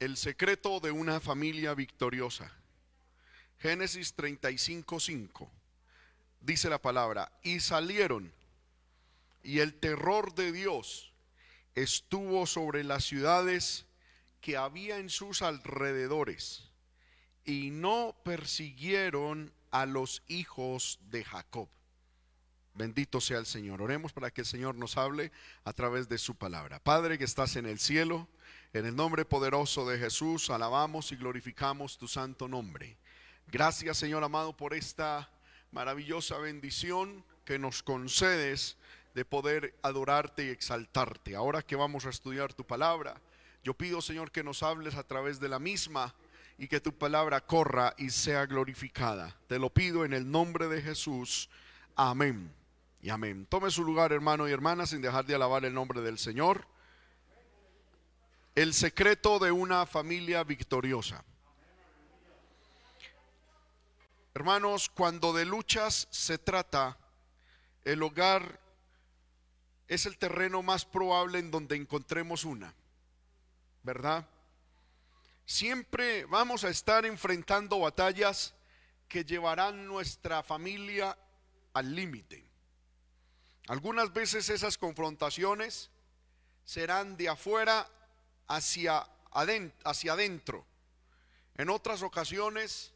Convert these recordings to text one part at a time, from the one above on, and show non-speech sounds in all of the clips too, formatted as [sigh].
El secreto de una familia victoriosa. Génesis 35:5. Dice la palabra, y salieron, y el terror de Dios estuvo sobre las ciudades que había en sus alrededores, y no persiguieron a los hijos de Jacob. Bendito sea el Señor. Oremos para que el Señor nos hable a través de su palabra. Padre que estás en el cielo, en el nombre poderoso de Jesús, alabamos y glorificamos tu santo nombre. Gracias Señor amado por esta maravillosa bendición que nos concedes de poder adorarte y exaltarte. Ahora que vamos a estudiar tu palabra, yo pido Señor que nos hables a través de la misma y que tu palabra corra y sea glorificada. Te lo pido en el nombre de Jesús. Amén. Y amén. Tome su lugar, hermano y hermana, sin dejar de alabar el nombre del Señor. El secreto de una familia victoriosa. Hermanos, cuando de luchas se trata, el hogar es el terreno más probable en donde encontremos una, ¿verdad? Siempre vamos a estar enfrentando batallas que llevarán nuestra familia al límite. Algunas veces esas confrontaciones serán de afuera hacia adentro. En otras ocasiones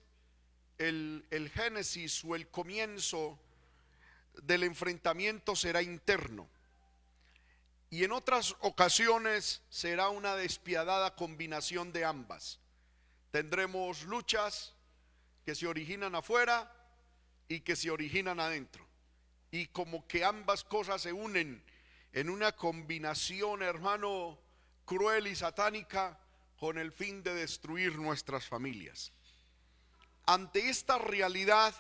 el, el génesis o el comienzo del enfrentamiento será interno. Y en otras ocasiones será una despiadada combinación de ambas. Tendremos luchas que se originan afuera y que se originan adentro. Y como que ambas cosas se unen en una combinación, hermano, cruel y satánica con el fin de destruir nuestras familias ante esta realidad,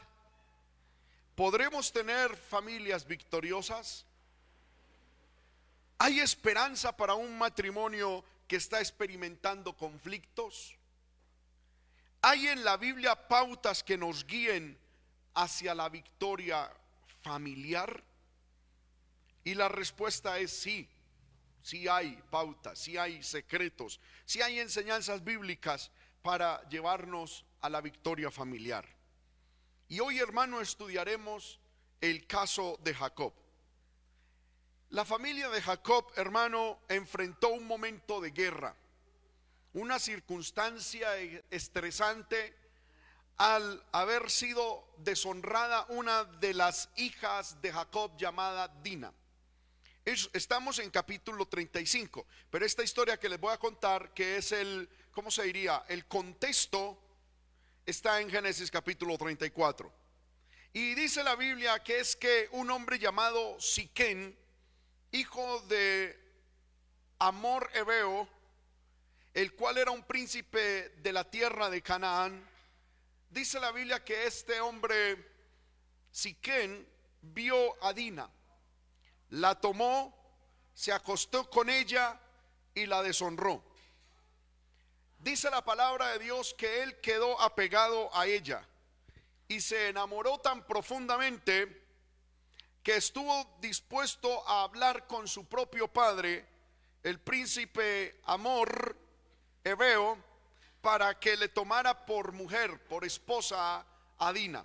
¿podremos tener familias victoriosas? ¿Hay esperanza para un matrimonio que está experimentando conflictos? ¿Hay en la Biblia pautas que nos guíen hacia la victoria familiar? Y la respuesta es sí, sí hay pautas, sí hay secretos, sí hay enseñanzas bíblicas para llevarnos a la victoria familiar. Y hoy, hermano, estudiaremos el caso de Jacob. La familia de Jacob, hermano, enfrentó un momento de guerra, una circunstancia estresante al haber sido deshonrada una de las hijas de Jacob llamada Dina. Estamos en capítulo 35, pero esta historia que les voy a contar, que es el, ¿cómo se diría? El contexto está en Génesis capítulo 34. Y dice la Biblia que es que un hombre llamado Siquén, hijo de Amor Ebeo, el cual era un príncipe de la tierra de Canaán, dice la Biblia que este hombre Siquén vio a Dina, la tomó, se acostó con ella y la deshonró. Dice la palabra de Dios que él quedó apegado a ella y se enamoró tan profundamente que estuvo dispuesto a hablar con su propio padre, el príncipe Amor Ebeo, para que le tomara por mujer, por esposa a Dina.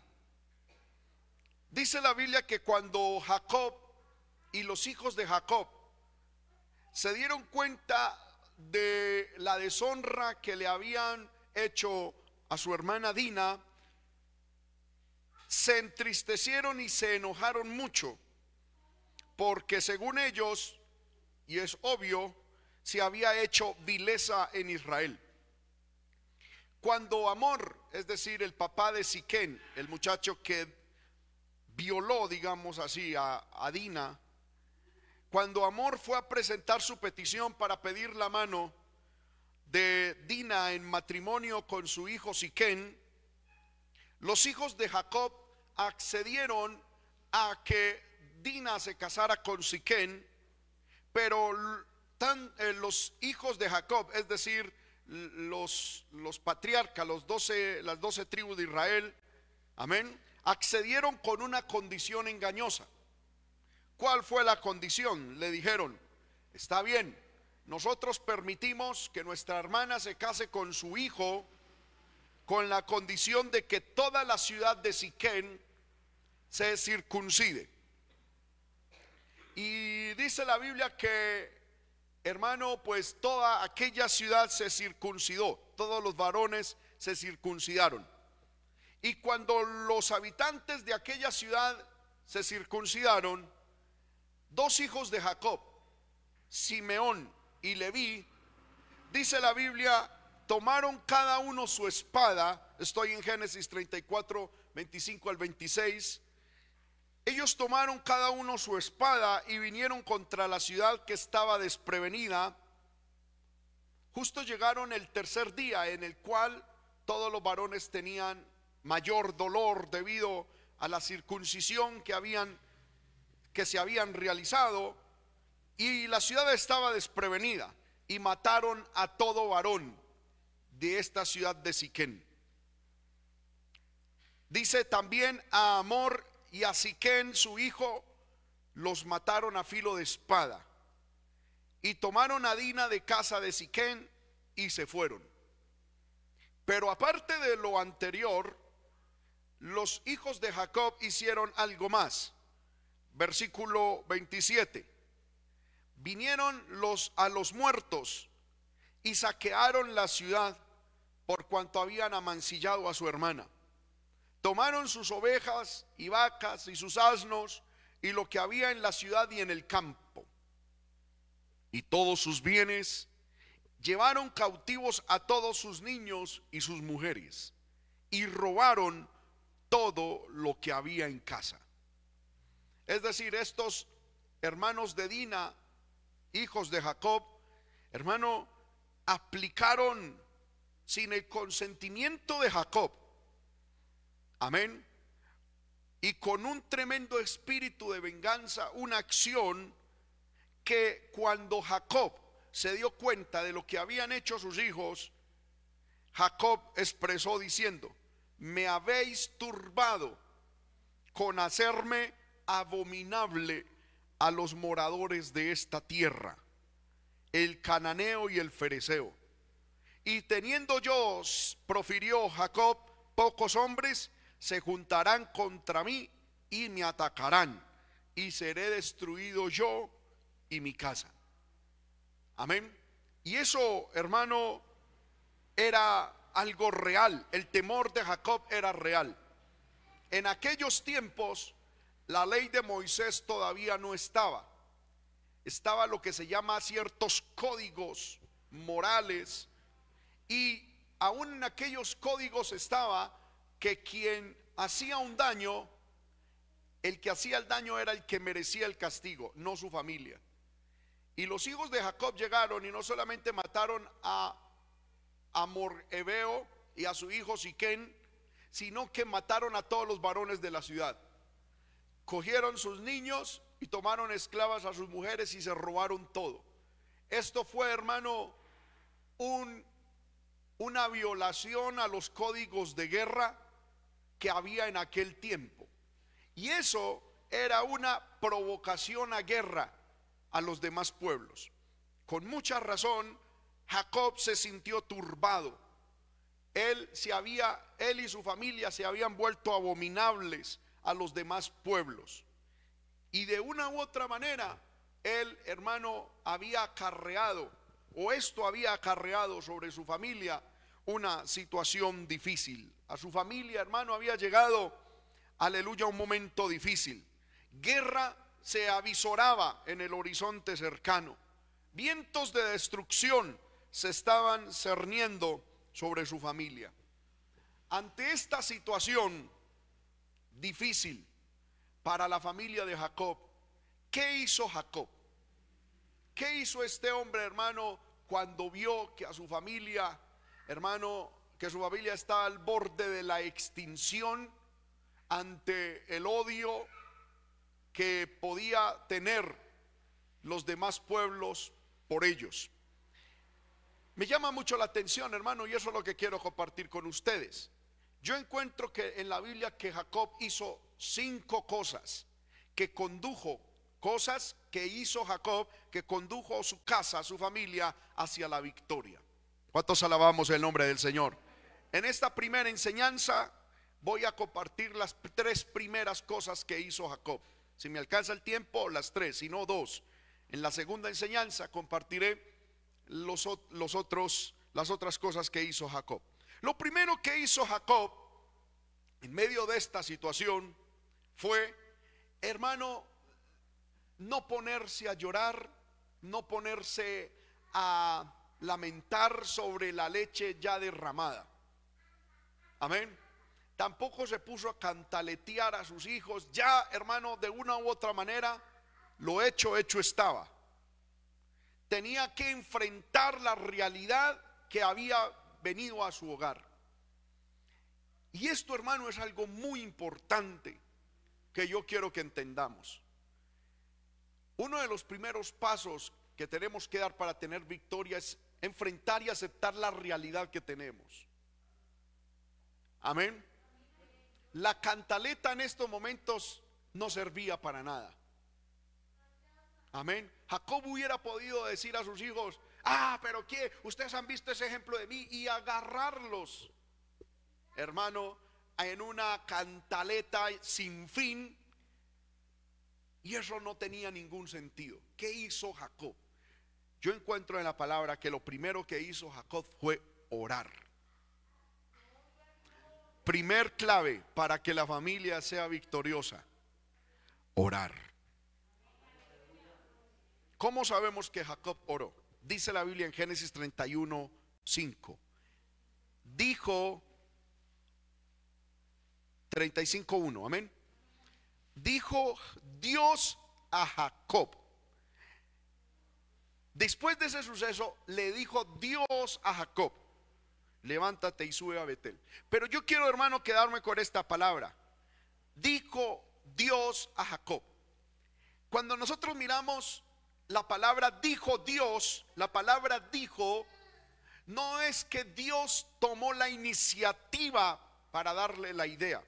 Dice la Biblia que cuando Jacob y los hijos de Jacob se dieron cuenta de la deshonra que le habían hecho a su hermana Dina, se entristecieron y se enojaron mucho, porque según ellos, y es obvio, se había hecho vileza en Israel. Cuando Amor, es decir, el papá de Siquén, el muchacho que violó, digamos así, a, a Dina, cuando Amor fue a presentar su petición para pedir la mano de Dina en matrimonio con su hijo Siquén, los hijos de Jacob accedieron a que Dina se casara con Siquén, pero tan, eh, los hijos de Jacob, es decir, los, los patriarcas, los doce, las doce tribus de Israel, amén, accedieron con una condición engañosa. ¿Cuál fue la condición? Le dijeron, está bien, nosotros permitimos que nuestra hermana se case con su hijo con la condición de que toda la ciudad de Siquén se circuncide. Y dice la Biblia que, hermano, pues toda aquella ciudad se circuncidó, todos los varones se circuncidaron. Y cuando los habitantes de aquella ciudad se circuncidaron, dos hijos de Jacob, Simeón y Leví, dice la Biblia, tomaron cada uno su espada, estoy en Génesis 34, 25 al 26, ellos tomaron cada uno su espada y vinieron contra la ciudad que estaba desprevenida. Justo llegaron el tercer día en el cual todos los varones tenían mayor dolor debido a la circuncisión que habían que se habían realizado y la ciudad estaba desprevenida y mataron a todo varón de esta ciudad de Siquén. Dice también a Amor y a Siquén su hijo los mataron a filo de espada y tomaron a Dina de casa de Siquén y se fueron. Pero aparte de lo anterior, los hijos de Jacob hicieron algo más. Versículo 27. Vinieron los a los muertos y saquearon la ciudad por cuanto habían amancillado a su hermana. Tomaron sus ovejas y vacas y sus asnos y lo que había en la ciudad y en el campo. Y todos sus bienes llevaron cautivos a todos sus niños y sus mujeres y robaron todo lo que había en casa. Es decir, estos hermanos de Dina, hijos de Jacob, hermano, aplicaron sin el consentimiento de Jacob Amén. Y con un tremendo espíritu de venganza, una acción que cuando Jacob se dio cuenta de lo que habían hecho sus hijos, Jacob expresó diciendo, me habéis turbado con hacerme abominable a los moradores de esta tierra, el cananeo y el fereceo. Y teniendo yo, profirió Jacob, pocos hombres, se juntarán contra mí y me atacarán y seré destruido yo y mi casa. Amén. Y eso, hermano, era algo real. El temor de Jacob era real. En aquellos tiempos, la ley de Moisés todavía no estaba. Estaba lo que se llama ciertos códigos morales. Y aún en aquellos códigos estaba que quien hacía un daño, el que hacía el daño era el que merecía el castigo, no su familia. Y los hijos de Jacob llegaron y no solamente mataron a Amor Ebeo y a su hijo Siquén, sino que mataron a todos los varones de la ciudad. Cogieron sus niños y tomaron esclavas a sus mujeres y se robaron todo. Esto fue, hermano, un, una violación a los códigos de guerra que había en aquel tiempo. Y eso era una provocación a guerra a los demás pueblos. Con mucha razón, Jacob se sintió turbado. Él se había él y su familia se habían vuelto abominables a los demás pueblos. Y de una u otra manera, él, hermano, había acarreado o esto había acarreado sobre su familia una situación difícil. A su familia, hermano, había llegado, aleluya, un momento difícil. Guerra se avisoraba en el horizonte cercano. Vientos de destrucción se estaban cerniendo sobre su familia. Ante esta situación difícil para la familia de Jacob, ¿qué hizo Jacob? ¿Qué hizo este hombre, hermano, cuando vio que a su familia hermano, que su familia está al borde de la extinción ante el odio que podía tener los demás pueblos por ellos. Me llama mucho la atención, hermano, y eso es lo que quiero compartir con ustedes. Yo encuentro que en la Biblia que Jacob hizo cinco cosas que condujo cosas que hizo Jacob que condujo su casa, su familia, hacia la victoria. ¿Cuántos alabamos el nombre del Señor? En esta primera enseñanza voy a compartir las tres primeras cosas que hizo Jacob. Si me alcanza el tiempo, las tres, si no dos. En la segunda enseñanza compartiré los, los otros, las otras cosas que hizo Jacob. Lo primero que hizo Jacob en medio de esta situación fue, hermano, no ponerse a llorar, no ponerse a lamentar sobre la leche ya derramada. Amén. Tampoco se puso a cantaletear a sus hijos. Ya, hermano, de una u otra manera, lo hecho, hecho estaba. Tenía que enfrentar la realidad que había venido a su hogar. Y esto, hermano, es algo muy importante que yo quiero que entendamos. Uno de los primeros pasos que tenemos que dar para tener victoria es enfrentar y aceptar la realidad que tenemos. Amén. La cantaleta en estos momentos no servía para nada. Amén. Jacob hubiera podido decir a sus hijos, ah, pero ¿qué? Ustedes han visto ese ejemplo de mí y agarrarlos, hermano, en una cantaleta sin fin. Y eso no tenía ningún sentido. ¿Qué hizo Jacob? Yo encuentro en la palabra que lo primero que hizo Jacob fue orar. Primer clave para que la familia sea victoriosa, orar. ¿Cómo sabemos que Jacob oró? Dice la Biblia en Génesis 31, 5. Dijo 35.1, amén. Dijo Dios a Jacob, Después de ese suceso, le dijo Dios a Jacob, levántate y sube a Betel. Pero yo quiero, hermano, quedarme con esta palabra. Dijo Dios a Jacob. Cuando nosotros miramos la palabra dijo Dios, la palabra dijo, no es que Dios tomó la iniciativa para darle la idea.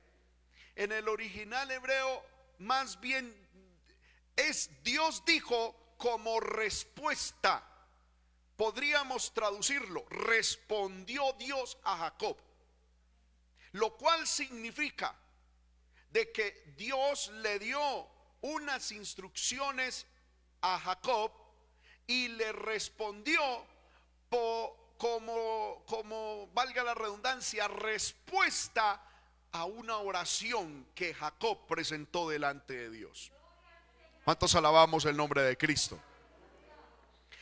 En el original hebreo, más bien es Dios dijo como respuesta. Podríamos traducirlo, respondió Dios a Jacob. Lo cual significa de que Dios le dio unas instrucciones a Jacob y le respondió como, como, valga la redundancia, respuesta a una oración que Jacob presentó delante de Dios. ¿Cuántos alabamos el nombre de Cristo?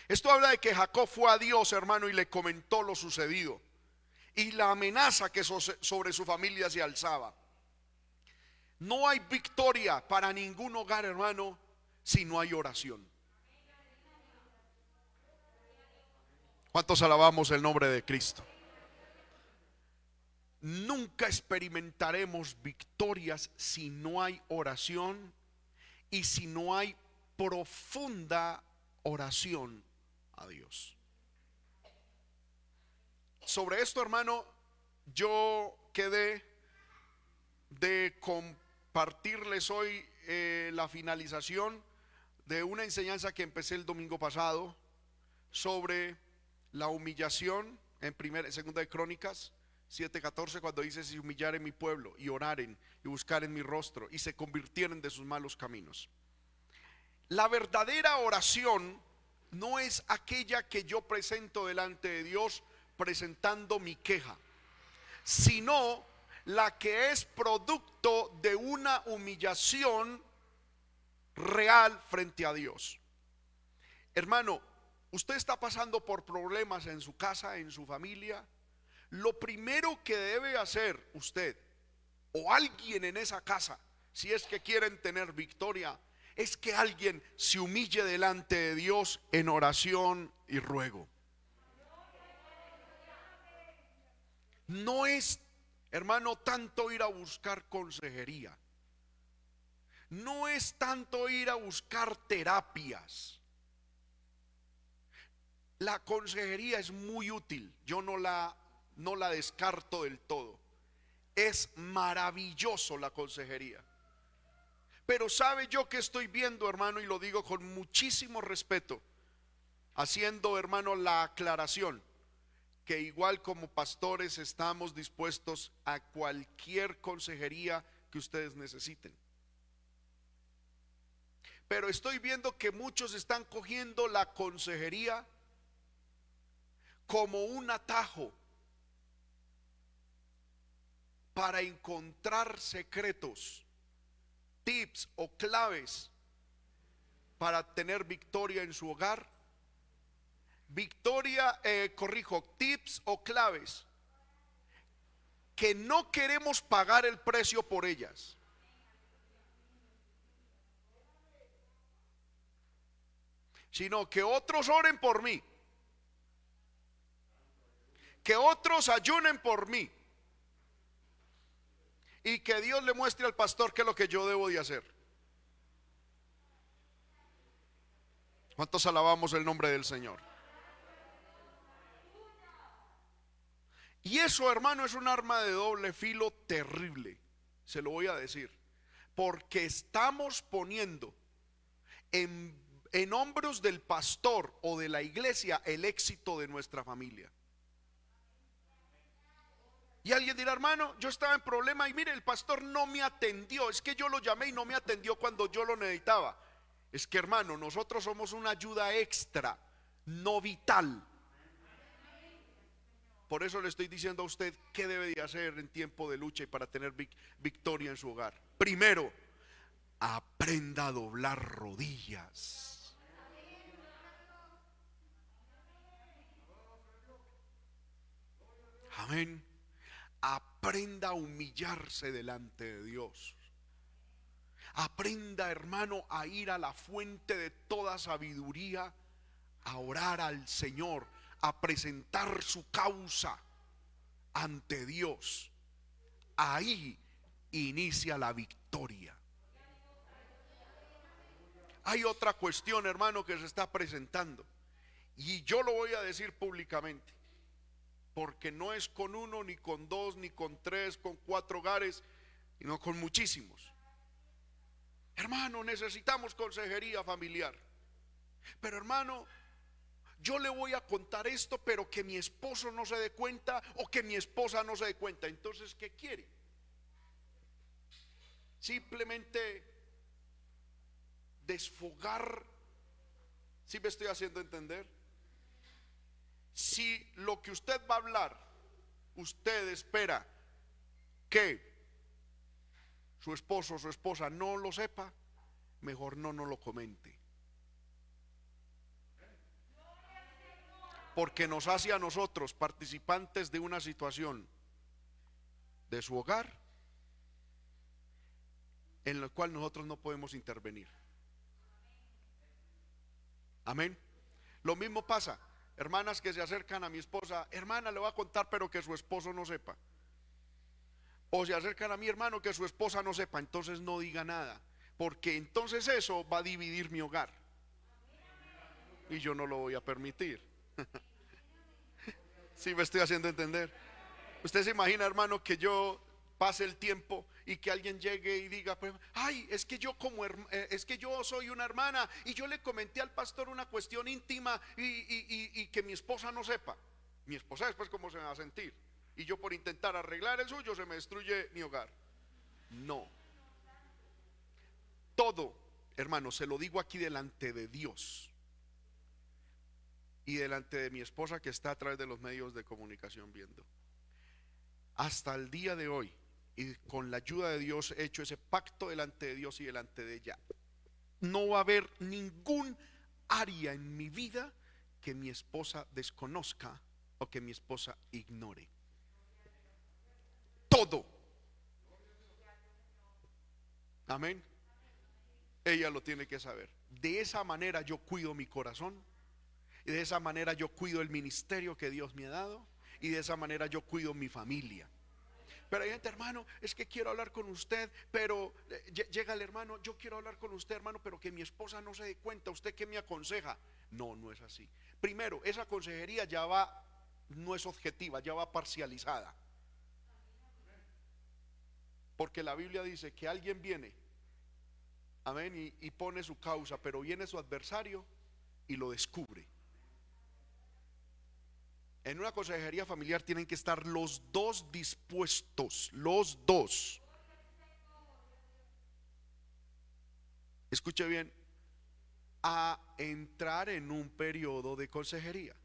Esto habla de que Jacob fue a Dios, hermano, y le comentó lo sucedido y la amenaza que sobre su familia se alzaba. No hay victoria para ningún hogar, hermano, si no hay oración. ¿Cuántos alabamos el nombre de Cristo? Nunca experimentaremos victorias si no hay oración y si no hay profunda oración a Dios. Sobre esto, hermano, yo quedé de compartirles hoy eh, la finalización de una enseñanza que empecé el domingo pasado sobre la humillación en primera, segunda de Crónicas 7:14 cuando dice si humillaren mi pueblo y oraren y buscaren mi rostro y se convirtieren de sus malos caminos. La verdadera oración no es aquella que yo presento delante de Dios presentando mi queja, sino la que es producto de una humillación real frente a Dios. Hermano, usted está pasando por problemas en su casa, en su familia, lo primero que debe hacer usted o alguien en esa casa, si es que quieren tener victoria, es que alguien se humille delante de Dios en oración y ruego. No es, hermano, tanto ir a buscar consejería. No es tanto ir a buscar terapias. La consejería es muy útil. Yo no la no la descarto del todo. Es maravilloso la consejería. Pero sabe yo que estoy viendo, hermano, y lo digo con muchísimo respeto, haciendo, hermano, la aclaración, que igual como pastores estamos dispuestos a cualquier consejería que ustedes necesiten. Pero estoy viendo que muchos están cogiendo la consejería como un atajo para encontrar secretos tips o claves para tener victoria en su hogar? Victoria, eh, corrijo, tips o claves que no queremos pagar el precio por ellas. Sino que otros oren por mí. Que otros ayunen por mí y que Dios le muestre al pastor qué es lo que yo debo de hacer. ¿Cuántos alabamos el nombre del Señor? Y eso, hermano, es un arma de doble filo terrible. Se lo voy a decir. Porque estamos poniendo en, en hombros del pastor o de la iglesia el éxito de nuestra familia. Y alguien dirá, hermano, yo estaba en problema y mire, el pastor no me atendió. Es que yo lo llamé y no me atendió cuando yo lo necesitaba. Es que, hermano, nosotros somos una ayuda extra, no vital. Por eso le estoy diciendo a usted qué debe de hacer en tiempo de lucha y para tener victoria en su hogar. Primero, aprenda a doblar rodillas. Amén aprenda a humillarse delante de Dios. Aprenda, hermano, a ir a la fuente de toda sabiduría, a orar al Señor, a presentar su causa ante Dios. Ahí inicia la victoria. Hay otra cuestión, hermano, que se está presentando. Y yo lo voy a decir públicamente porque no es con uno, ni con dos, ni con tres, con cuatro hogares, sino con muchísimos. Hermano, necesitamos consejería familiar. Pero hermano, yo le voy a contar esto, pero que mi esposo no se dé cuenta o que mi esposa no se dé cuenta. Entonces, ¿qué quiere? Simplemente desfogar, si me estoy haciendo entender? Si lo que usted va a hablar, usted espera que su esposo o su esposa no lo sepa, mejor no lo comente. Porque nos hace a nosotros participantes de una situación de su hogar en la cual nosotros no podemos intervenir. Amén. Lo mismo pasa hermanas que se acercan a mi esposa, hermana, le voy a contar, pero que su esposo no sepa. O se acercan a mi hermano que su esposa no sepa, entonces no diga nada, porque entonces eso va a dividir mi hogar. Y yo no lo voy a permitir. [laughs] Si me estoy haciendo entender. Usted se imagina, hermano, que yo pase el tiempo y que alguien llegue y diga, pues, ay, es que yo como eh, es que yo soy una hermana y yo le comenté al pastor una cuestión íntima y, que mi esposa no sepa. Mi esposa después cómo se va a sentir. Y yo por intentar arreglar el suyo se me destruye mi hogar. No. Todo, hermano, se lo digo aquí delante de Dios y delante de mi esposa que está a través de los medios de comunicación viendo. Hasta el día de hoy, y con la ayuda de Dios he hecho ese pacto delante de Dios y delante de ella. No va a haber ningún área en mi vida que mi esposa desconozca o que mi esposa ignore. Todo. Amén. Ella lo tiene que saber. De esa manera yo cuido mi corazón. Y de esa manera yo cuido el ministerio que Dios me ha dado. Y de esa manera yo cuido mi familia. Pero hay gente, hermano, es que quiero hablar con usted, pero eh, llega el hermano, yo quiero hablar con usted, hermano, pero que mi esposa no se dé cuenta, ¿usted qué me aconseja? No, no es así. Primero, esa consejería ya va, no es objetiva, ya va parcializada. Porque la Biblia dice que alguien viene Amén. Y pone su causa, pero viene su adversario y lo descubre. En una consejería familiar tienen que estar los dos dispuestos, los dos. Escuche bien, a entrar en un periodo de consejería.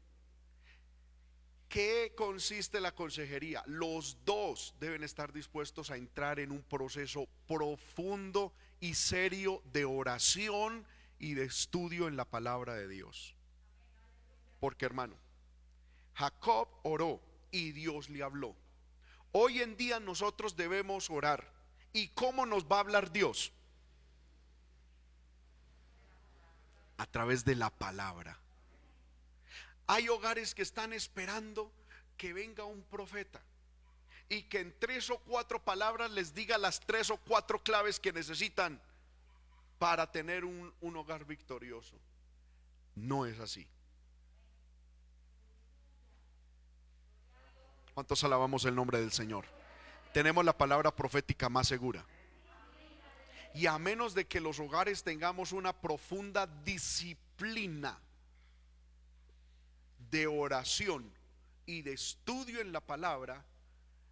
¿Qué consiste la consejería? Los dos deben estar dispuestos a entrar en un proceso profundo y serio de oración y de estudio en la palabra de Dios. Porque hermano, Jacob oró y Dios le habló. Hoy en día nosotros debemos orar. ¿Y cómo nos va a hablar Dios? A través de la palabra. Hay hogares que están esperando que venga un profeta y que en tres o cuatro palabras les diga las tres o cuatro claves que necesitan para tener un, un hogar victorioso. No es así. ¿Cuántos alabamos el nombre del Señor? Tenemos la palabra profética más segura. Y a menos de que los hogares tengamos una profunda disciplina de oración y de estudio en la palabra,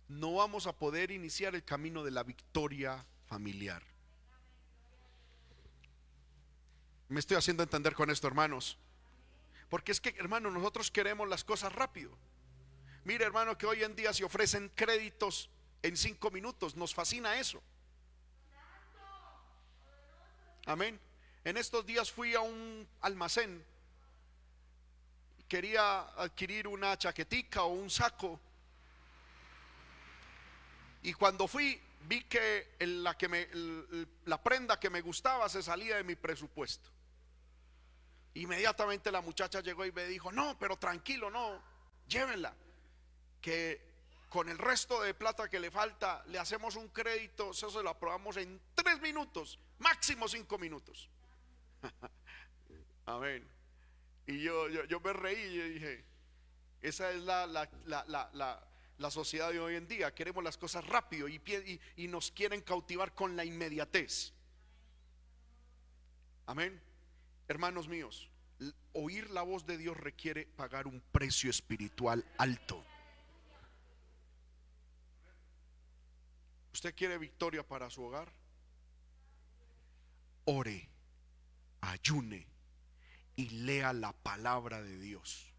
no vamos a poder iniciar el camino de la victoria familiar. Me estoy haciendo entender con esto, hermanos. Porque es que, hermanos, nosotros queremos las cosas rápido. Mire, hermano, que hoy en día se ofrecen créditos en cinco minutos. Nos fascina eso. Amén. En estos días fui a un almacén. Quería adquirir una chaquetica o un saco. Y cuando fui, vi que me, la prenda que me gustaba se salía de mi presupuesto. Inmediatamente la muchacha llegó y me dijo, no, pero tranquilo, no, llévenla que con el resto de plata que le falta le hacemos un crédito, eso se lo aprobamos en tres minutos, máximo cinco minutos. [laughs] Amén. Y yo, yo, me reí y dije, esa es la, la, la, la, sociedad de hoy en día. Queremos las cosas rápido y, y, y nos quieren cautivar con la inmediatez. Amén. Hermanos míos, oír la voz de Dios requiere pagar un precio espiritual alto. ¿Usted quiere victoria para su hogar? Ore, ayune y lea la palabra de Dios.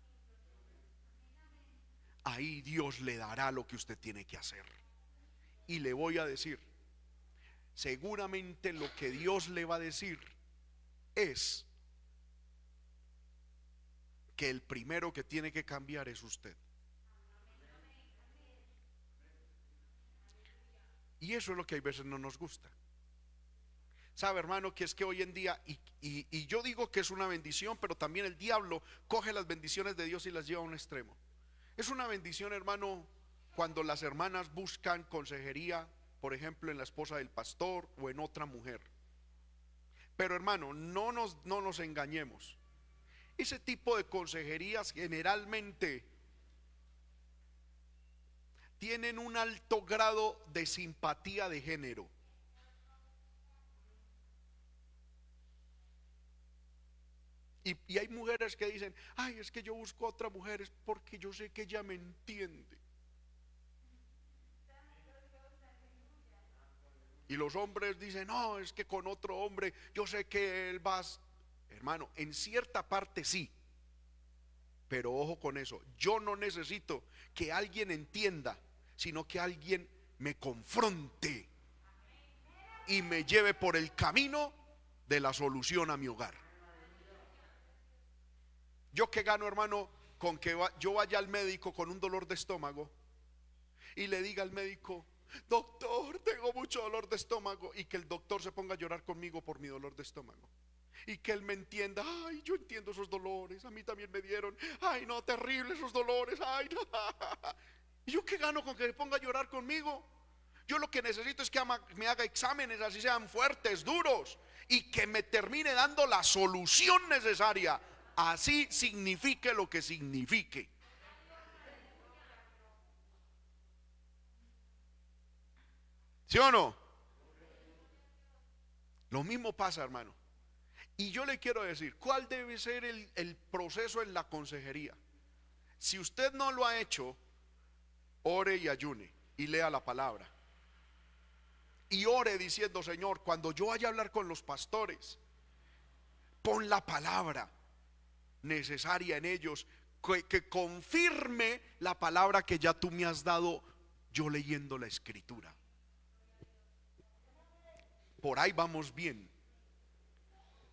Ahí Dios le dará lo que usted tiene que hacer. Y le voy a decir, seguramente lo que Dios le va a decir es que el primero que tiene que cambiar es usted. Y eso es lo que hay veces no nos gusta. Sabe, hermano, que es que hoy en día, y, yo digo que es una bendición, pero también el diablo coge las bendiciones de Dios y las lleva a un extremo. Es una bendición, hermano, cuando las hermanas buscan consejería, por ejemplo, en la esposa del pastor o en otra mujer. Pero hermano, no nos engañemos. Ese tipo de consejerías generalmente tienen un alto grado de simpatía de género. Y, hay mujeres que dicen, ay, es que yo busco a otra mujer porque yo sé que ella me entiende. Y los hombres dicen, no, es que con otro hombre yo sé que él va... Hermano, en cierta parte sí. Pero ojo con eso, yo no necesito que alguien entienda sino que alguien me confronte y me lleve por el camino de la solución a mi hogar. Yo que gano, hermano, con que yo vaya al médico con un dolor de estómago y le diga al médico, doctor, tengo mucho dolor de estómago y que el doctor se ponga a llorar conmigo por mi dolor de estómago. Y que él me entienda, ay, yo entiendo esos dolores, a mí también me dieron, ay, no, terrible esos dolores, ay, no. [laughs] ¿Y yo qué gano con que le ponga a llorar conmigo? Yo lo que necesito es que me haga exámenes, así sean fuertes, duros, y que me termine dando la solución necesaria. Así signifique lo que signifique. ¿Sí o no? Lo mismo pasa, hermano. Y yo le quiero decir, ¿cuál debe ser el, proceso en la consejería? Si usted no lo ha hecho, ore y ayune y lea la palabra. Y ore diciendo, Señor, cuando yo vaya a hablar con los pastores, pon la palabra necesaria en ellos, que, confirme la palabra que ya tú me has dado yo leyendo la escritura. Por ahí vamos bien.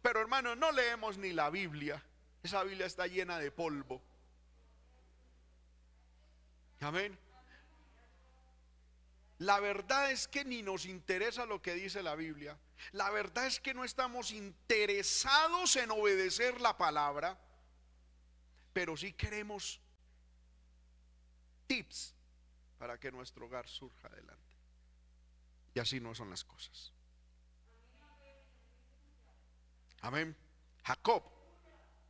Pero hermano, no leemos ni la Biblia. Esa Biblia está llena de polvo. Amén. La verdad es que ni nos interesa lo que dice la Biblia. La verdad es que no estamos interesados en obedecer la palabra pero sí queremos tips para que nuestro hogar surja adelante. Y así no son las cosas. Amén. Jacob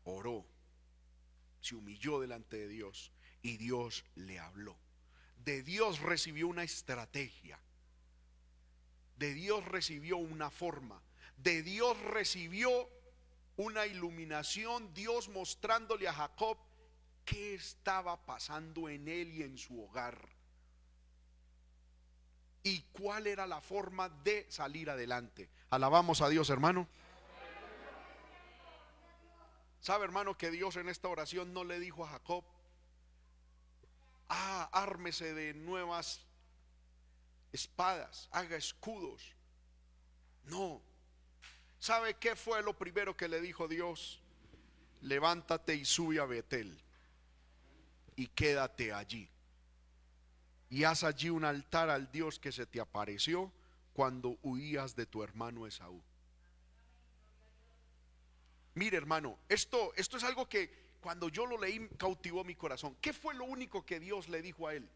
oró, se humilló delante de Dios y Dios le habló. De Dios recibió una estrategia. De Dios recibió una forma. De Dios recibió una iluminación, Dios mostrándole a Jacob qué estaba pasando en él y en su hogar. Y cuál era la forma de salir adelante. Alabamos a Dios, hermano. ¿Sabe, hermano, que Dios en esta oración no le dijo a Jacob, ah, ármese de nuevas espadas, haga escudos? No, ¿Sabe qué fue lo primero que le dijo Dios? Levántate y sube a Betel y quédate allí. Y haz allí un altar al Dios que se te apareció cuando huías de tu hermano Esaú. Mire, hermano, esto, esto es algo que cuando yo lo leí cautivó mi corazón. ¿Qué fue lo único que Dios le dijo a él?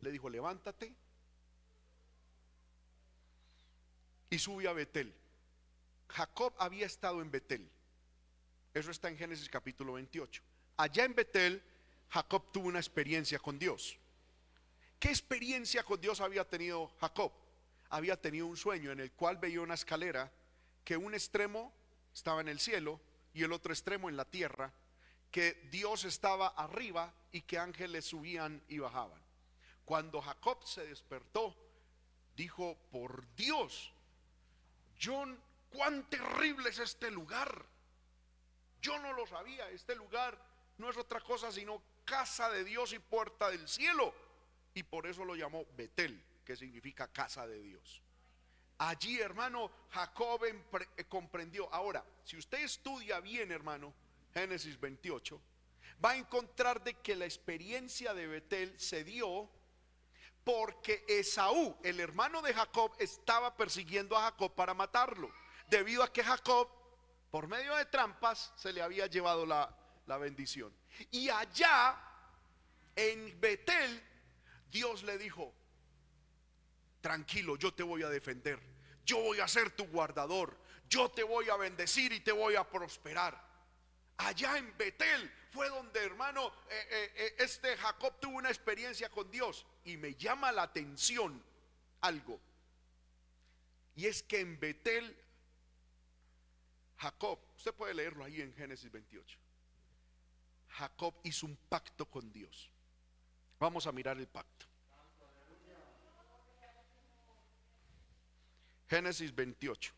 Le dijo, levántate y sube a Betel. Jacob había estado en Betel. Eso está en Génesis capítulo 28. Allá en Betel, Jacob tuvo una experiencia con Dios. ¿Qué experiencia con Dios había tenido Jacob? Había tenido un sueño en el cual veía una escalera que un extremo estaba en el cielo y el otro extremo en la tierra, que Dios estaba arriba y que ángeles subían y bajaban. Cuando Jacob se despertó, dijo, por Dios, yo cuán terrible es este lugar. Yo no lo sabía, este lugar no es otra cosa sino casa de Dios y puerta del cielo. Y por eso lo llamó Betel, que significa casa de Dios. Allí, hermano, Jacob eh, comprendió. Ahora, si usted estudia bien, hermano, Génesis 28, va a encontrar de que la experiencia de Betel se dio porque Esaú, el hermano de Jacob, estaba persiguiendo a Jacob para matarlo debido a que Jacob, por medio de trampas, se le había llevado la, bendición. Y allá, en Betel, Dios le dijo, tranquilo, yo te voy a defender, yo voy a ser tu guardador, yo te voy a bendecir y te voy a prosperar. Allá en Betel fue donde, hermano, eh, eh, eh, este Jacob tuvo una experiencia con Dios. Y me llama la atención algo. Y es que en Betel Jacob, usted puede leerlo ahí en Génesis 28. Jacob hizo un pacto con Dios. Vamos a mirar el pacto. Génesis 28.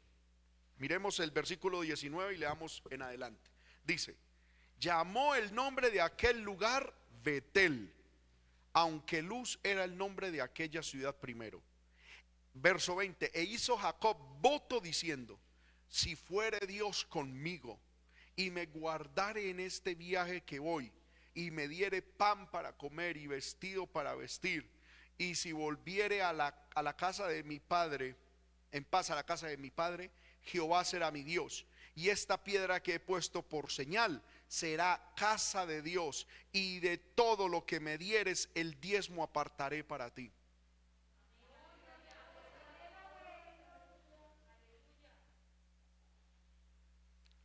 Miremos el versículo 19 y leamos en adelante. Dice, llamó el nombre de aquel lugar Betel, aunque Luz era el nombre de aquella ciudad primero. Verso 20, e hizo Jacob voto diciendo, si fuere Dios conmigo y me guardare en este viaje que voy y me diere pan para comer y vestido para vestir, y si volviere a la, a la casa de mi padre, en paz a la casa de mi padre, Jehová será mi Dios. Y esta piedra que he puesto por señal será casa de Dios, y de todo lo que me dieres el diezmo apartaré para ti.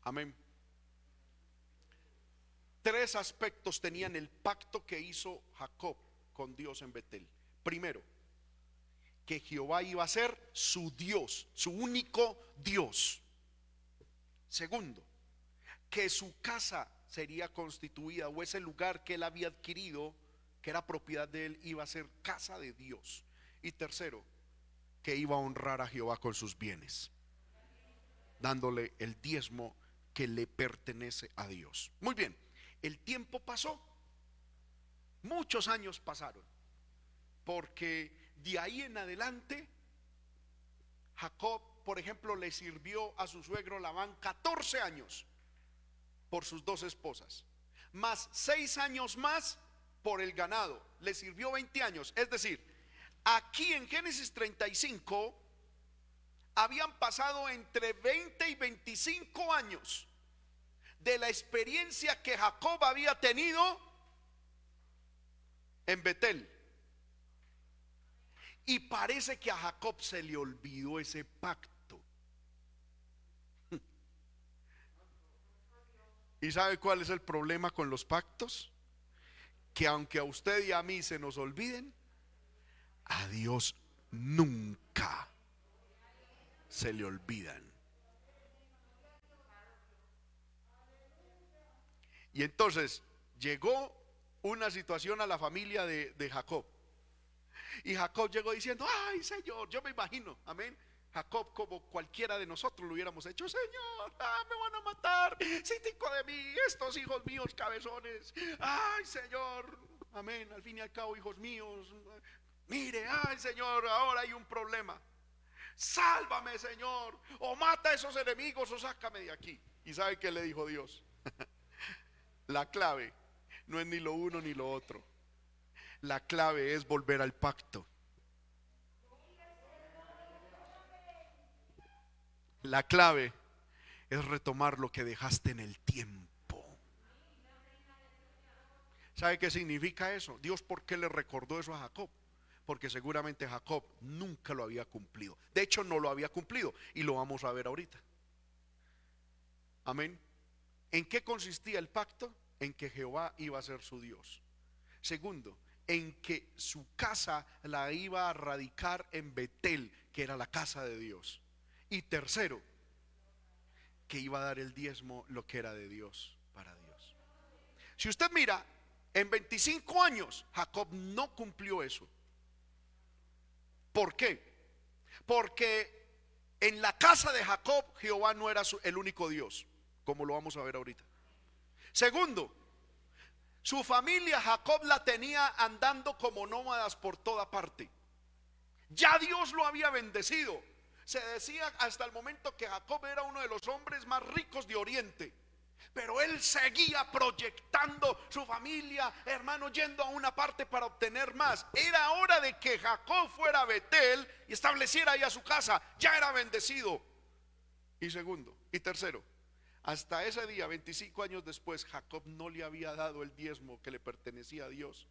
Amén. Tres aspectos tenían el pacto que hizo Jacob con Dios en Betel. Primero, que Jehová iba a ser su Dios, su único Dios. Segundo, que su casa sería constituida o ese lugar que él había adquirido, que era propiedad de él, iba a ser casa de Dios. Y tercero, que iba a honrar a Jehová con sus bienes, dándole el diezmo que le pertenece a Dios. Muy bien, el tiempo pasó, muchos años pasaron, porque de ahí en adelante Jacob, por ejemplo, le sirvió a su suegro Labán 14 años por sus dos esposas, más seis años más por el ganado, le sirvió 20 años, es decir, aquí en Génesis 35 habían pasado entre 20 y 25 años de la experiencia que Jacob había tenido en Betel. Y parece que a Jacob se le olvidó ese pacto. ¿Y sabe cuál es el problema con los pactos? Que aunque a usted y a mí se nos olviden, a Dios nunca se le olvidan. Y entonces llegó una situación a la familia de, de Jacob y Jacob llegó diciendo, ay Señor, yo me imagino, amén. Jacob, como cualquiera de nosotros lo hubiéramos hecho, Señor, ah, me van a matar, cítico de mí, estos hijos míos cabezones, ay Señor, amén, al fin y al cabo, hijos míos, mire, ay Señor, ahora hay un problema, sálvame Señor, o mata a esos enemigos o sácame de aquí. ¿Y sabe qué le dijo Dios? [laughs] La clave no es ni lo uno ni lo otro la clave es volver al pacto. La clave es retomar lo que dejaste en el tiempo. ¿Sabe qué significa eso? Dios, ¿por qué le recordó eso a Jacob? Porque seguramente Jacob nunca lo había cumplido. De hecho, no lo había cumplido y lo vamos a ver ahorita. Amén. ¿En qué consistía el pacto? En que Jehová iba a ser su Dios. Segundo, en que su casa la iba a radicar en Betel, que era la casa de Dios. Y tercero, que iba a dar el diezmo lo que era de Dios para Dios. Si usted mira, en 25 años Jacob no cumplió eso. ¿Por qué? Porque en la casa de Jacob Jehová no era el único Dios, como lo vamos a ver ahorita. Segundo, su familia Jacob la tenía andando como nómadas por toda parte. Ya Dios lo había bendecido. Se decía hasta el momento que Jacob era uno de los hombres más ricos de Oriente. Pero él seguía proyectando su familia, hermano, yendo a una parte para obtener más. Era hora de que Jacob fuera a Betel y estableciera ahí a su casa. Ya era bendecido. Y segundo, y tercero, hasta ese día, 25 años después, Jacob no le había dado el diezmo que le pertenecía a Dios.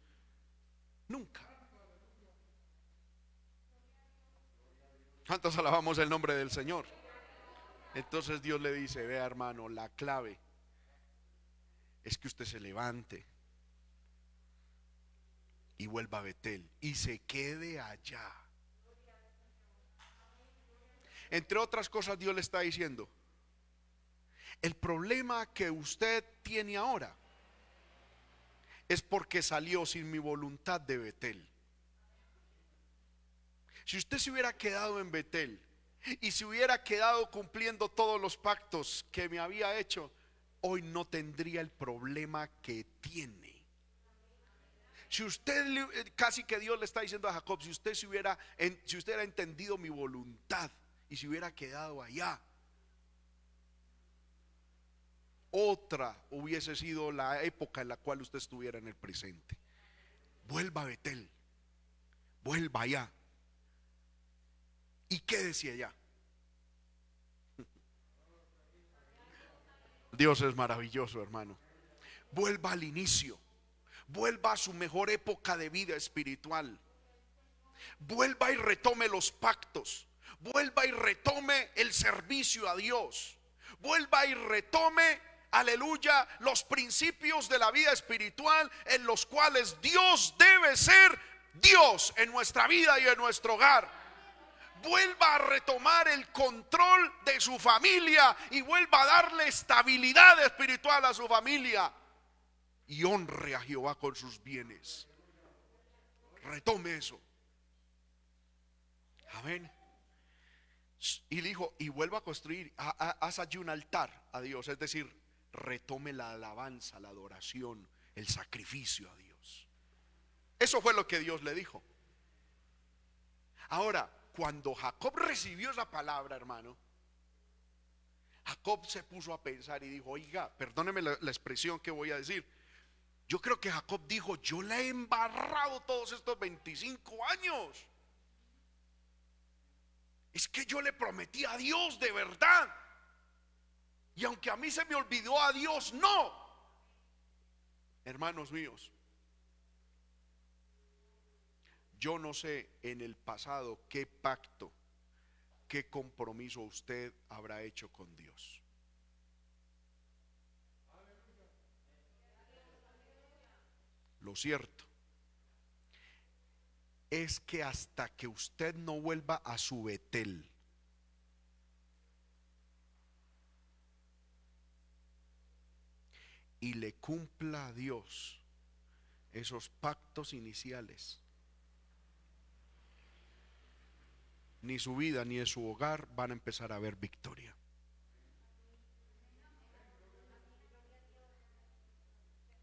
Nunca. ¿Cuántos alabamos el nombre del Señor? Entonces Dios le dice, vea hermano, la clave es que usted se levante y vuelva a Betel y se quede allá. Entre otras cosas Dios le está diciendo, el problema que usted tiene ahora es porque salió sin mi voluntad de Betel. Si usted se hubiera quedado en Betel y se hubiera quedado cumpliendo todos los pactos que me había hecho, hoy no tendría el problema que tiene. Si usted casi que Dios le está diciendo a Jacob, si usted se hubiera si usted hubiera entendido mi voluntad y se hubiera quedado allá, otra hubiese sido la época en la cual usted estuviera en el presente. Vuelva a Betel, vuelva allá y quédese allá. [laughs] Dios es maravilloso, hermano. Vuelva al inicio, vuelva a su mejor época de vida espiritual. Vuelva y retome los pactos, vuelva y retome el servicio a Dios, vuelva y retome aleluya, los principios de la vida espiritual en los cuales Dios debe ser Dios en nuestra vida y en nuestro hogar. vuelva a retomar el control de su familia y vuelva a darle estabilidad espiritual a su familia y honre a Jehová con sus bienes. Retome eso. Amén. Y dijo, y vuelva a construir, haz allí un altar a Dios, es decir, retome la alabanza, la adoración, el sacrificio a Dios. Eso fue lo que Dios le dijo. Ahora, cuando Jacob recibió esa palabra, hermano, Jacob se puso a pensar y dijo, oiga, perdóneme la, la, expresión que voy a decir. Yo creo que Jacob dijo, yo le he embarrado todos estos 25 años. Es que yo le prometí a Dios de verdad. Y aunque a mí se me olvidó a Dios, no. Hermanos míos, yo no sé en el pasado qué pacto, qué compromiso usted habrá hecho con Dios. Lo cierto es que hasta que usted no vuelva a su Betel, y le cumpla a Dios esos pactos iniciales, ni su vida ni su hogar van a empezar a ver victoria.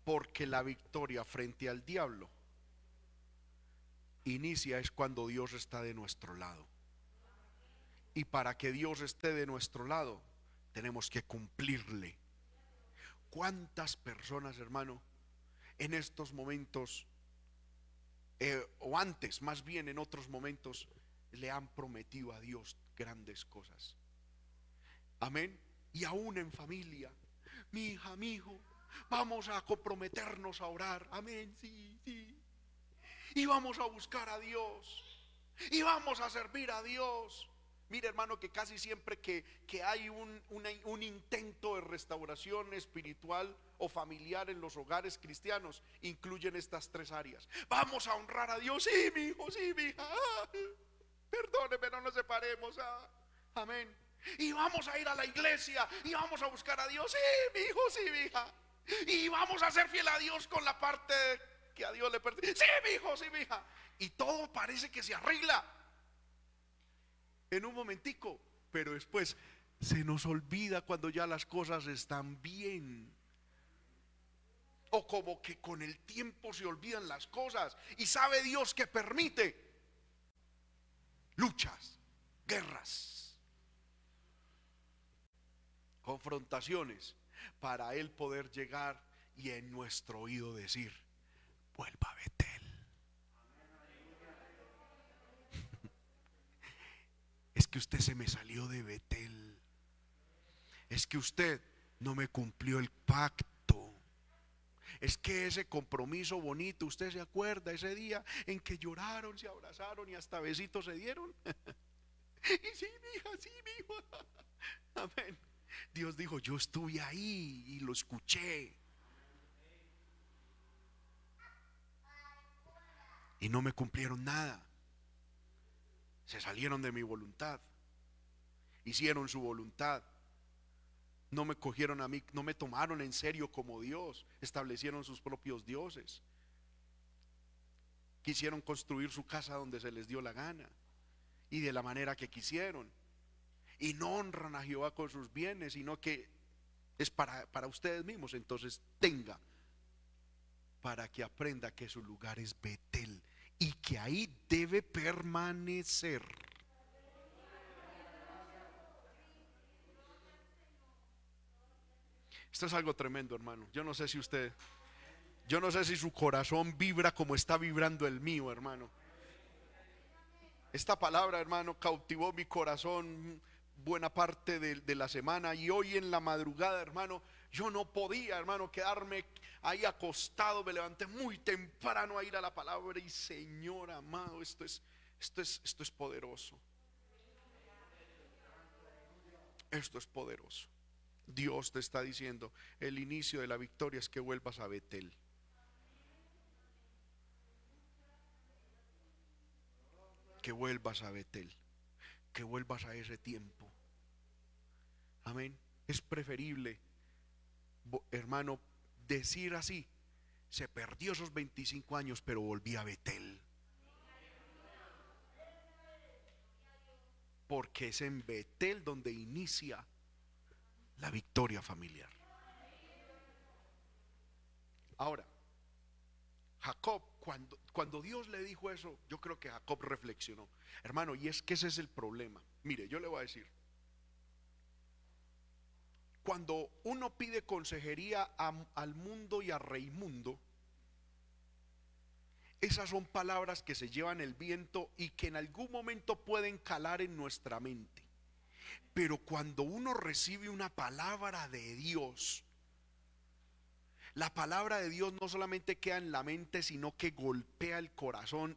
Porque la victoria frente al diablo inicia es cuando Dios está de nuestro lado. Y para que Dios esté de nuestro lado, tenemos que cumplirle. ¿Cuántas personas, hermano, en estos momentos, eh, o antes, más bien en otros momentos, le han prometido a Dios grandes cosas? Amén. Y aún en familia, mi hija, mi hijo, vamos a comprometernos a orar. Amén, sí, sí y vamos a buscar a Dios y vamos a servir a Dios. Mire hermano que casi siempre que, hay un, un, intento de restauración espiritual o familiar en los hogares cristianos, incluyen estas tres áreas. Vamos a honrar a Dios, sí, mi hijo, sí, mi hija. perdóneme, no nos separemos. Ah, amén. Y vamos a ir a la iglesia y vamos a buscar a Dios, sí, mi hijo, sí, mi hija. Y vamos a ser fiel a Dios con la parte que a Dios le pertenece. Sí, mi hijo, sí, mi hija. Y todo parece que se arregla en un momentico, pero después se nos olvida cuando ya las cosas están bien. O como que con el tiempo se olvidan las cosas y sabe Dios que permite luchas, guerras, confrontaciones para Él poder llegar y en nuestro oído decir, vuelva a Betel. Es que usted se me salió de Betel. Es que usted no me cumplió el pacto. Es que ese compromiso bonito, usted se acuerda ese día en que lloraron, se abrazaron y hasta besitos se dieron. [laughs] y sí, mi hija, sí, mi hijo. [laughs] Amén. Dios dijo, yo estuve ahí y lo escuché. y no me cumplieron nada. Se salieron de mi voluntad. Hicieron su voluntad. No me cogieron a mí, no me tomaron en serio como Dios. Establecieron sus propios dioses. Quisieron construir su casa donde se les dio la gana y de la manera que quisieron. Y no honran a Jehová con sus bienes, sino que es para, para ustedes mismos. Entonces tenga para que aprenda que su lugar es Betel y que ahí debe permanecer. Esto es algo tremendo, hermano. Yo no sé si usted, yo no sé si su corazón vibra como está vibrando el mío, hermano. Esta palabra, hermano, cautivó mi corazón buena parte de, de la semana y hoy en la madrugada, hermano, yo no podía, hermano, quedarme ahí acostado. Me levanté muy temprano a ir a la palabra y Señor amado, esto es, esto es, esto es poderoso. Esto es poderoso. Dios te está diciendo, el inicio de la victoria es que vuelvas a Betel. Que vuelvas a Betel. que vuelvas a ese tiempo. Amén. Es preferible, hermano, decir así, se perdió esos 25 años, pero volví a Betel. Porque es en Betel donde inicia la victoria familiar. Ahora, Jacob, cuando, cuando Dios le dijo eso, yo creo que Jacob reflexionó. Hermano, y es que ese es el problema. Mire, yo le voy a decir. Cuando uno pide consejería al mundo y a Reimundo, esas son palabras que se llevan el viento y que en algún momento pueden calar en nuestra mente. Pero cuando uno recibe una palabra de Dios, la palabra de Dios no solamente queda en la mente, sino que golpea el corazón.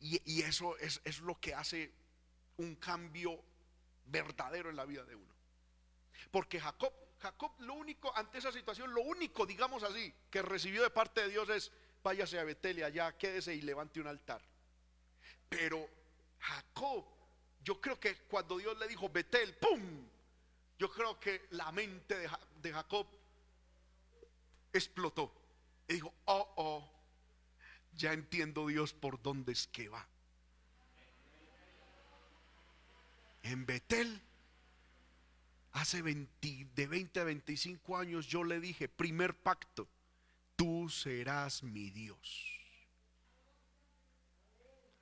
Y, eso es, es lo que hace un cambio verdadero en la vida de uno. Porque Jacob, Jacob lo único, ante esa situación, lo único, digamos así, que recibió de parte de Dios es, váyase a Betel y allá, quédese y levante un altar. Pero Jacob, yo creo que cuando Dios le dijo Betel, ¡pum! Yo creo que la mente de, de Jacob explotó. Y dijo, oh, oh, ya entiendo Dios por dónde es que va. En Betel, hace 20, de 20 a 25 años, yo le dije, primer pacto, tú serás mi Dios.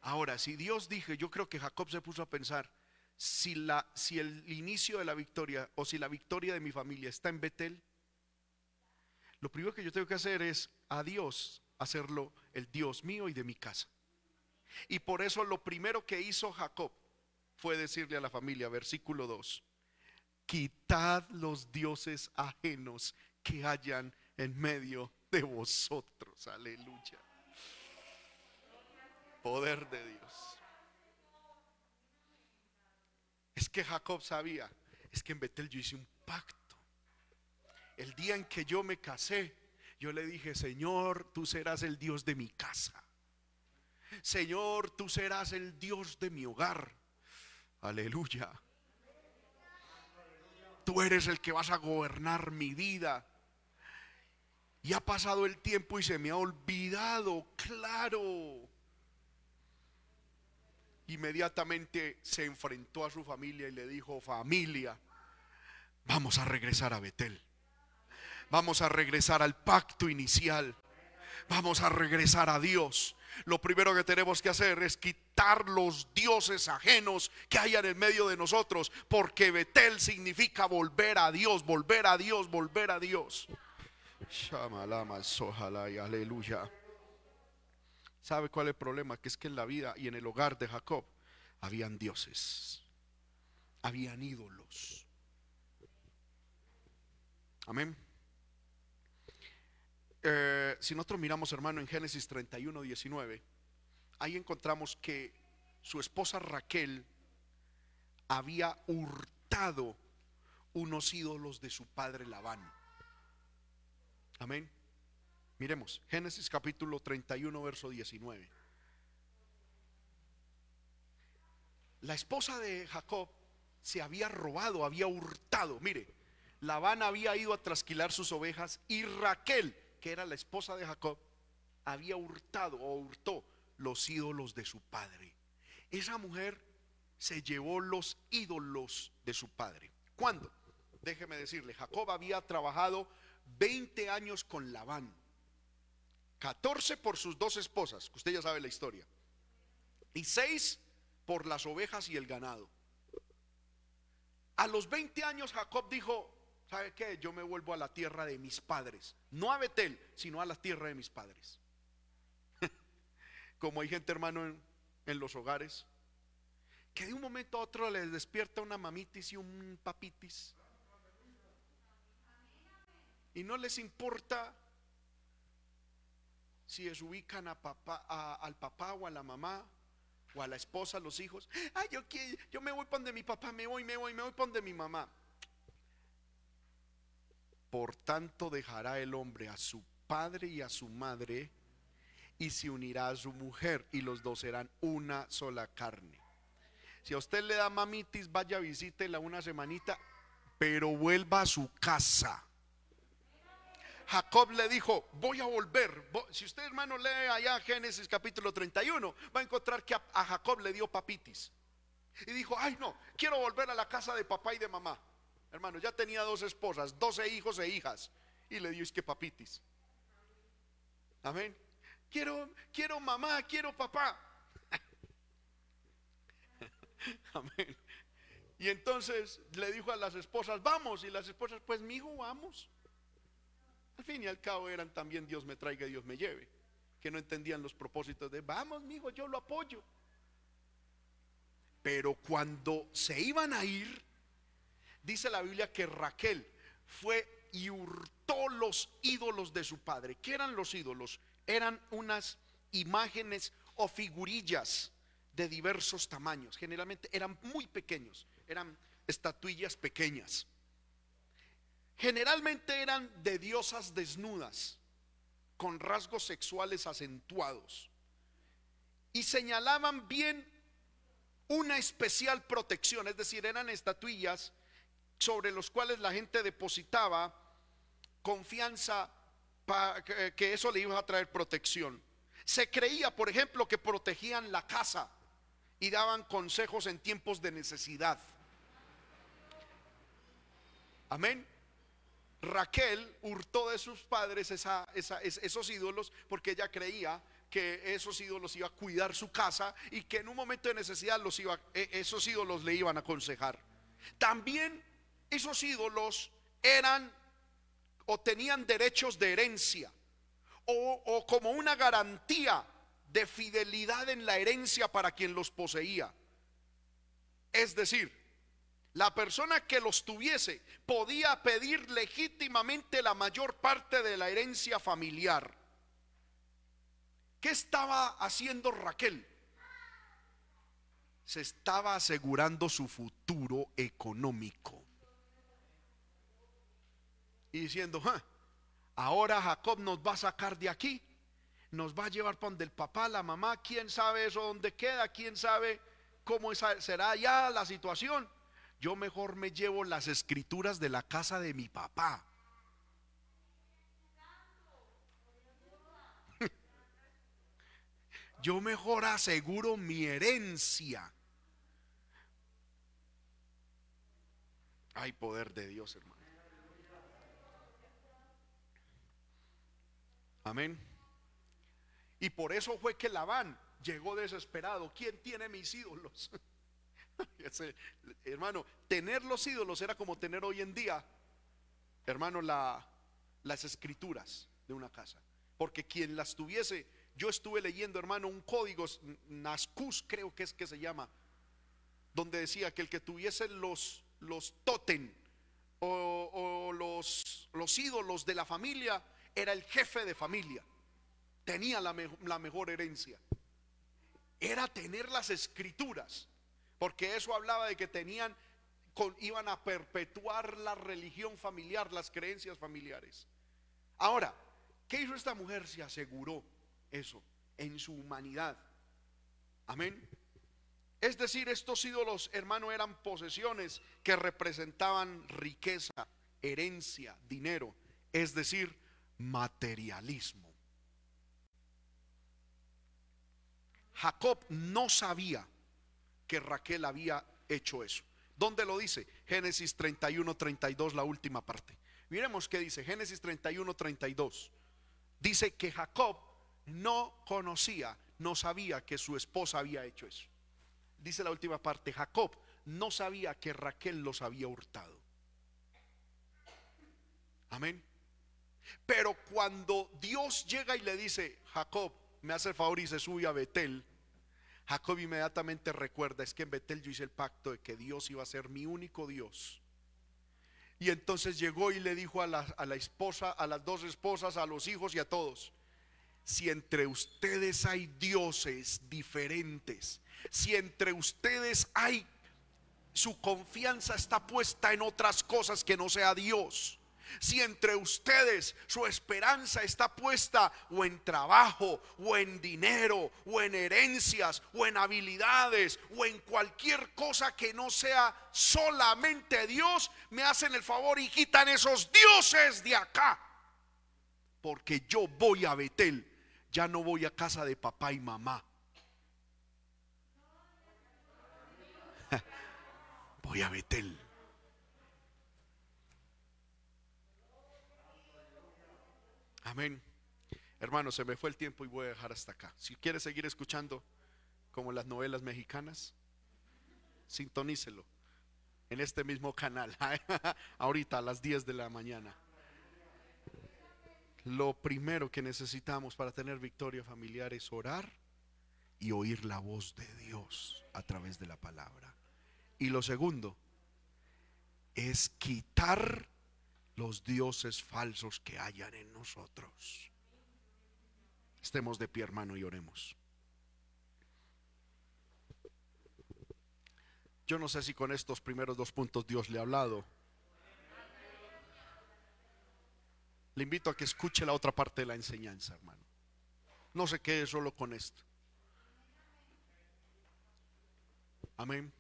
Ahora, si Dios dije, yo creo que Jacob se puso a pensar, si, la, si el inicio de la victoria o si la victoria de mi familia está en Betel, lo primero que yo tengo que hacer es a Dios hacerlo el Dios mío y de mi casa. Y por eso lo primero que hizo Jacob fue decirle a la familia, versículo 2, quitad los dioses ajenos que hayan en medio de vosotros. Aleluya. Poder de Dios. Es que Jacob sabía, es que en Betel yo hice un pacto el día en que yo me casé, yo le dije, Señor, tú serás el Dios de mi casa. Señor, tú serás el Dios de mi hogar. Aleluya. Tú eres el que vas a gobernar mi vida. Y ha pasado el tiempo y se me ha olvidado, claro. Inmediatamente se enfrentó a su familia y le dijo, familia, vamos a regresar a Betel. Vamos a regresar al pacto inicial. Vamos a regresar a Dios. Lo primero que tenemos que hacer es quitar los dioses ajenos que hayan en medio de nosotros, porque Betel significa volver a Dios, volver a Dios, volver a Dios. aleluya. ¿Sabe cuál es el problema? Que es que en la vida y en el hogar de Jacob habían dioses, habían ídolos. Amén. Eh, si nosotros miramos, hermano, en Génesis 31, 19, ahí encontramos que su esposa Raquel había hurtado unos ídolos de su padre Labán. Amén. Miremos, Génesis capítulo 31, verso 19. La esposa de Jacob se había robado, había hurtado. Mire, Labán había ido a trasquilar sus ovejas y Raquel que era la esposa de Jacob, había hurtado o hurtó los ídolos de su padre. Esa mujer se llevó los ídolos de su padre. ¿Cuándo? Déjeme decirle, Jacob había trabajado 20 años con Labán, 14 por sus dos esposas, que usted ya sabe la historia, y 6 por las ovejas y el ganado. A los 20 años Jacob dijo, ¿sabe qué? Yo me vuelvo a la tierra de mis padres. No a Betel, sino a la tierra de mis padres. [laughs] Como hay gente, hermano, en, los hogares, que de un momento a otro les despierta una mamitis y un papitis. Y no les importa si es ubican a papá, al papá o a la mamá o a la esposa, a los hijos. Ay, yo, yo me voy para donde mi papá, me voy, me voy, me voy para donde mi mamá. Por tanto dejará el hombre a su padre y a su madre y se unirá a su mujer y los dos serán una sola carne. si a usted le da mamitis, vaya visítela una semanita, pero vuelva a su casa. Jacob le dijo, voy a volver. Si usted hermano lee allá Génesis capítulo 31, va a encontrar que a, Jacob le dio papitis. Y dijo, ay no, quiero volver a la casa de papá y de mamá. Hermano, ya tenía dos esposas, doce hijos e hijas. Y le dio que papitis. Amén. Quiero, quiero mamá, quiero papá. [laughs] Amén. Y entonces le dijo a las esposas, vamos. Y las esposas, pues mi hijo, vamos. Al fin y al cabo eran también Dios me traiga, Dios me lleve. Que no entendían los propósitos de, vamos, mi hijo, yo lo apoyo. Pero cuando se iban a ir, dice la Biblia que Raquel fue y hurtó los ídolos de su padre. ¿Qué eran los ídolos? Eran unas imágenes o figurillas de diversos tamaños. Generalmente eran muy pequeños, eran estatuillas pequeñas. Generalmente eran de diosas desnudas, con rasgos sexuales acentuados. Y señalaban bien una especial protección, es decir, eran estatuillas sobre los cuales la gente depositaba confianza para que eso le iba a traer protección. Se creía, por ejemplo, que protegían la casa y daban consejos en tiempos de necesidad. Amén. Raquel hurtó de sus padres esos ídolos porque ella creía que esos ídolos iban a cuidar su casa y que en un momento de necesidad los iba, e, esos ídolos le iban a aconsejar. También esos ídolos eran o tenían derechos de herencia o, como una garantía de fidelidad en la herencia para quien los poseía. Es decir, la persona que los tuviese podía pedir legítimamente la mayor parte de la herencia familiar. ¿Qué estaba haciendo Raquel? Se estaba asegurando su futuro económico. Y diciendo, ahora Jacob nos va a sacar de aquí nos va a llevar para donde el papá, la mamá, quién sabe eso dónde queda, quién sabe cómo será ya la situación. Yo mejor me llevo las escrituras de la casa de mi papá. [laughs] Yo mejor aseguro mi herencia. Hay poder de Dios, hermano. Amén. Y por eso fue que Labán llegó desesperado. ¿Quién tiene mis ídolos? [laughs] hermano, tener los ídolos era como tener hoy en día, hermano, las escrituras de una casa. Porque quien las tuviese, yo estuve leyendo, hermano, un código, Nascus creo que es que se llama, donde decía que el que tuviese los, los totem o, o los, los ídolos de la familia era el jefe de familia tenía la, mejor herencia. Era tener las escrituras, porque eso hablaba de que tenían, iban a perpetuar la religión familiar, las creencias familiares. Ahora, ¿qué hizo esta mujer? Se aseguró eso en su humanidad. Amén. Es decir, estos ídolos, hermano, eran posesiones que representaban riqueza, herencia, dinero, es decir, materialismo. Jacob no sabía que Raquel había hecho eso. ¿Dónde lo dice? Génesis 31, 32, la última parte. Miremos qué dice. Génesis 31, 32. Dice que Jacob no conocía, no sabía que su esposa había hecho eso. Dice la última parte, Jacob no sabía que Raquel los había hurtado. Amén. Pero cuando Dios llega y le dice, Jacob, me hace el favor y se sube a Betel, Jacob inmediatamente recuerda, es que en Betel yo hice el pacto de que Dios iba a ser mi único Dios. Y entonces llegó y le dijo a la, a la esposa, a las dos esposas, a los hijos y a todos, si entre ustedes hay dioses diferentes, si entre ustedes hay, su confianza está puesta en otras cosas que no sea Dios, Si entre ustedes su esperanza está puesta o en trabajo, o en dinero, o en herencias, o en habilidades, o en cualquier cosa que no sea solamente Dios, me hacen el favor y quitan esos dioses de acá. Porque yo voy a Betel, ya no voy a casa de papá y mamá. [laughs] Voy a Betel. Amén. Hermano, se me fue el tiempo y voy a dejar hasta acá. Si quiere seguir escuchando como las novelas mexicanas, sintonícelo en este mismo canal, [laughs] ahorita a las 10 de la mañana. Lo primero que necesitamos para tener victoria familiar es orar y oír la voz de Dios a través de la palabra. Y lo segundo es quitar los dioses falsos que hayan en nosotros. Estemos de pie, hermano, y oremos. Yo no sé si con estos primeros dos puntos Dios le ha hablado. Le invito a que escuche la otra parte de la enseñanza, hermano. No se quede solo con esto. Amén.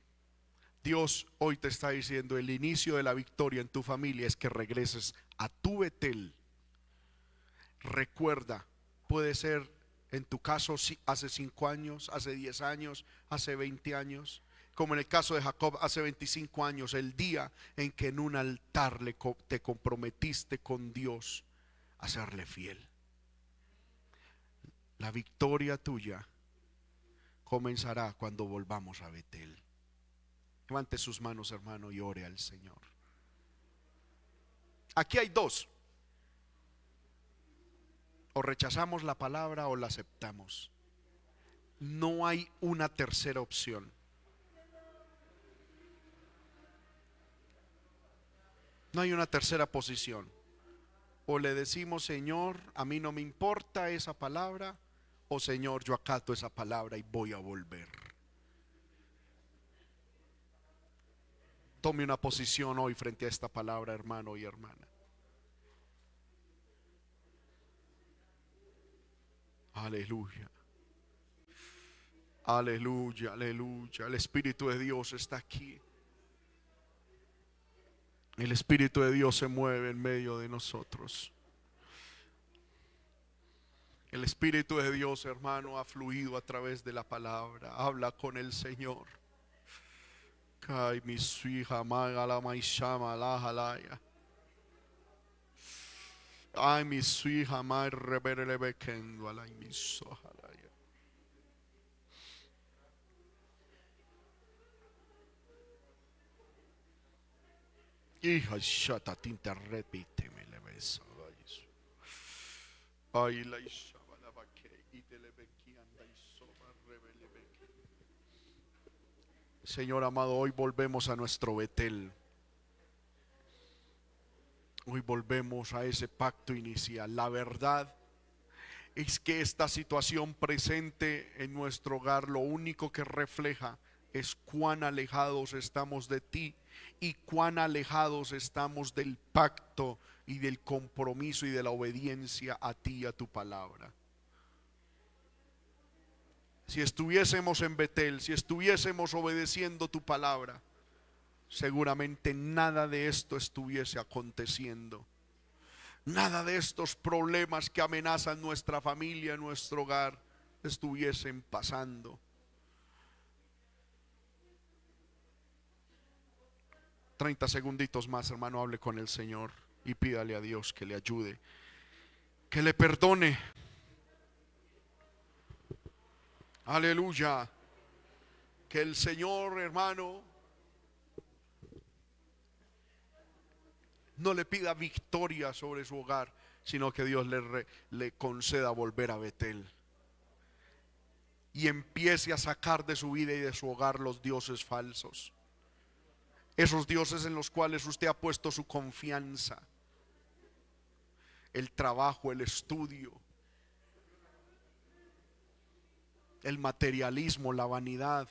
Dios hoy te está diciendo, el inicio de la victoria en tu familia es que regreses a tu Betel. Recuerda, puede ser en tu caso hace 5 años, hace 10 años, hace 20 años, como en el caso de Jacob hace 25 años, el día en que en un altar te comprometiste con Dios a serle fiel. La victoria tuya comenzará cuando volvamos a Betel. Levante sus manos, hermano, y ore al Señor. Aquí hay dos. O rechazamos la palabra o la aceptamos. No hay una tercera opción. No hay una tercera posición. O le decimos, Señor, a mí no me importa esa palabra, o Señor, yo acato esa palabra y voy a volver. Tome una posición hoy frente a esta palabra, hermano y hermana. Aleluya. Aleluya, aleluya. El Espíritu de Dios está aquí. El Espíritu de Dios se mueve en medio de nosotros. El Espíritu de Dios, hermano, ha fluido a través de la palabra. Habla con el Señor. Ay, mi hija maga la maishama la halaya. Ay, mi hija mai reberele bekendo ala mi sohalaya. Hija shata tinta repíteme le beso. Ay, la isha la baque y te le bequianda y soba rebele Señor amado, hoy volvemos a nuestro Betel. Hoy volvemos a ese pacto inicial. La verdad es que esta situación presente en nuestro hogar lo único que refleja es cuán alejados estamos de ti y cuán alejados estamos del pacto y del compromiso y de la obediencia a ti y a tu palabra si estuviésemos en Betel, si estuviésemos obedeciendo tu palabra, seguramente nada de esto estuviese aconteciendo. Nada de estos problemas que amenazan nuestra familia, nuestro hogar, estuviesen pasando. Treinta segunditos más, hermano, hable con el Señor y pídale a Dios que le ayude, que le perdone Aleluya. Que el Señor, hermano, no le pida victoria sobre su hogar, sino que Dios le, conceda volver a Betel. Y empiece a sacar de su vida y de su hogar los dioses falsos. Esos dioses en los cuales usted ha puesto su confianza. El trabajo, el estudio el materialismo, la vanidad,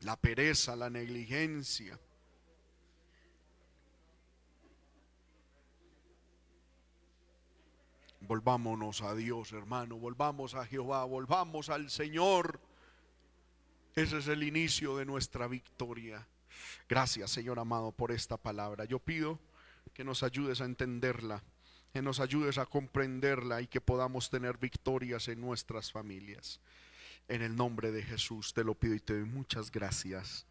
la pereza, la negligencia. Volvámonos a Dios, hermano, volvamos a Jehová, volvamos al Señor. Ese es el inicio de nuestra victoria. Gracias, Señor amado, por esta palabra. Yo pido que nos ayudes a entenderla que nos ayudes a comprenderla y que podamos tener victorias en nuestras familias. En el nombre de Jesús te lo pido y te doy muchas gracias.